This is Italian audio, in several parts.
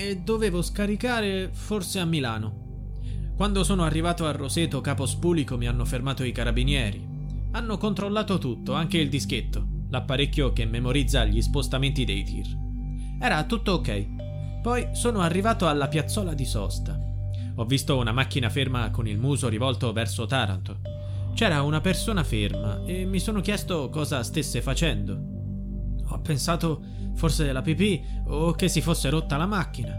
e dovevo scaricare forse a Milano. Quando sono arrivato a Roseto Capo Spulico mi hanno fermato i carabinieri. Hanno controllato tutto, anche il dischetto, l'apparecchio che memorizza gli spostamenti dei tir. Era tutto ok. Poi sono arrivato alla piazzola di sosta. Ho visto una macchina ferma con il muso rivolto verso Taranto. C'era una persona ferma e mi sono chiesto cosa stesse facendo. Ho pensato forse della pipì o che si fosse rotta la macchina.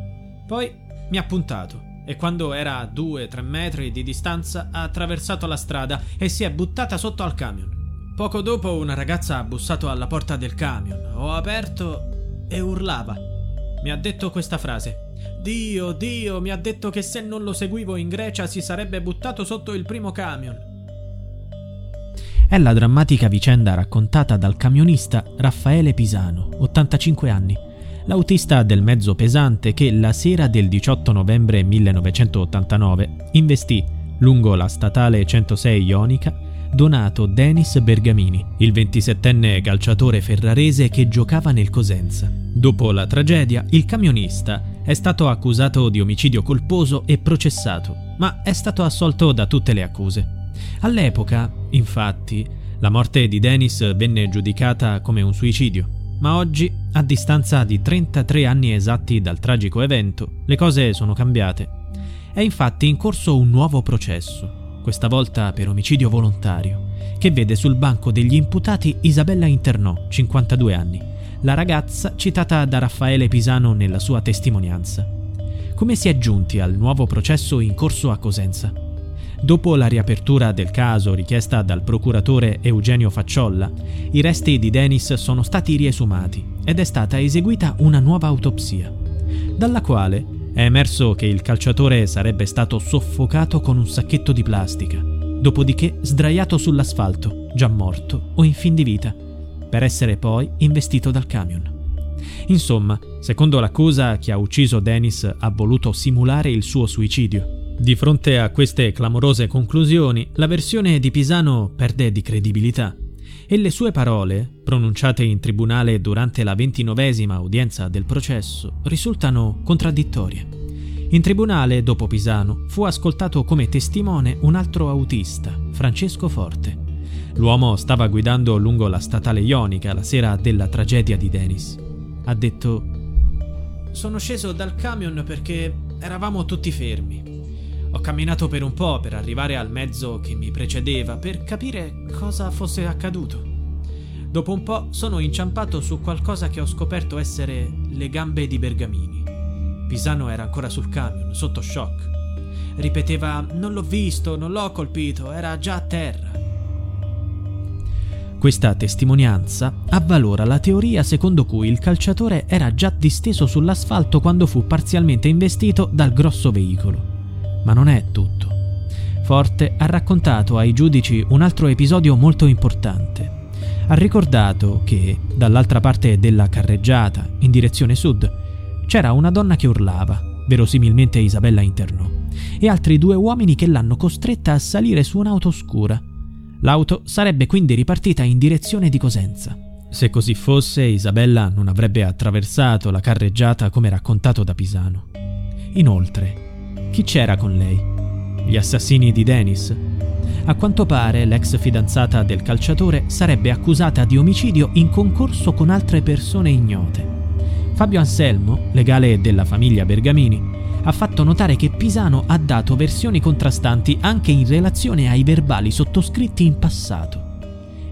Poi mi ha puntato e quando era a 2-3 metri di distanza ha attraversato la strada e si è buttata sotto al camion. Poco dopo una ragazza ha bussato alla porta del camion, ho aperto e urlava. Mi ha detto questa frase. Dio, Dio, mi ha detto che se non lo seguivo in Grecia si sarebbe buttato sotto il primo camion è la drammatica vicenda raccontata dal camionista Raffaele Pisano, 85 anni, l'autista del mezzo pesante che la sera del 18 novembre 1989 investì lungo la statale 106 Ionica Donato Denis Bergamini, il 27enne calciatore ferrarese che giocava nel Cosenza. Dopo la tragedia, il camionista è stato accusato di omicidio colposo e processato, ma è stato assolto da tutte le accuse. All'epoca, infatti, la morte di Dennis venne giudicata come un suicidio, ma oggi, a distanza di 33 anni esatti dal tragico evento, le cose sono cambiate. È infatti in corso un nuovo processo, questa volta per omicidio volontario, che vede sul banco degli imputati Isabella Internò, 52 anni, la ragazza citata da Raffaele Pisano nella sua testimonianza. Come si è giunti al nuovo processo in corso a Cosenza? Dopo la riapertura del caso richiesta dal procuratore Eugenio Facciolla, i resti di Denis sono stati riesumati ed è stata eseguita una nuova autopsia, dalla quale è emerso che il calciatore sarebbe stato soffocato con un sacchetto di plastica, dopodiché sdraiato sull'asfalto, già morto o in fin di vita, per essere poi investito dal camion. Insomma, secondo l'accusa, chi ha ucciso Dennis ha voluto simulare il suo suicidio di fronte a queste clamorose conclusioni, la versione di Pisano perde di credibilità e le sue parole, pronunciate in tribunale durante la ventinovesima udienza del processo, risultano contraddittorie. In tribunale, dopo Pisano, fu ascoltato come testimone un altro autista, Francesco Forte. L'uomo stava guidando lungo la statale ionica la sera della tragedia di Denis. Ha detto: Sono sceso dal camion perché eravamo tutti fermi. Ho camminato per un po' per arrivare al mezzo che mi precedeva per capire cosa fosse accaduto. Dopo un po' sono inciampato su qualcosa che ho scoperto essere le gambe di Bergamini. Pisano era ancora sul camion, sotto shock. Ripeteva: Non l'ho visto, non l'ho colpito, era già a terra. Questa testimonianza avvalora la teoria secondo cui il calciatore era già disteso sull'asfalto quando fu parzialmente investito dal grosso veicolo. Ma non è tutto. Forte ha raccontato ai giudici un altro episodio molto importante. ha ricordato che, dall'altra parte della carreggiata, in direzione sud, c'era una donna che urlava, verosimilmente Isabella internò, e altri due uomini che l'hanno costretta a salire su un'auto oscura. L'auto sarebbe quindi ripartita in direzione di Cosenza. Se così fosse, Isabella non avrebbe attraversato la carreggiata come raccontato da Pisano. Inoltre, chi c'era con lei? Gli assassini di Dennis? A quanto pare l'ex fidanzata del calciatore sarebbe accusata di omicidio in concorso con altre persone ignote. Fabio Anselmo, legale della famiglia Bergamini, ha fatto notare che Pisano ha dato versioni contrastanti anche in relazione ai verbali sottoscritti in passato.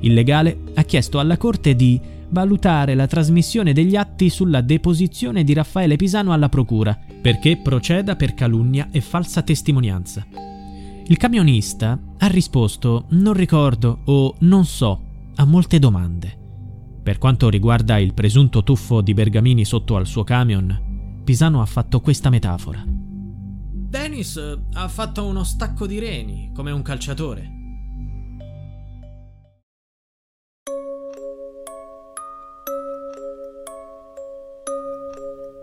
Il legale ha chiesto alla Corte di valutare la trasmissione degli atti sulla deposizione di Raffaele Pisano alla Procura, perché proceda per calunnia e falsa testimonianza. Il camionista ha risposto non ricordo o non so a molte domande. Per quanto riguarda il presunto tuffo di Bergamini sotto al suo camion, Pisano ha fatto questa metafora. Dennis ha fatto uno stacco di reni, come un calciatore.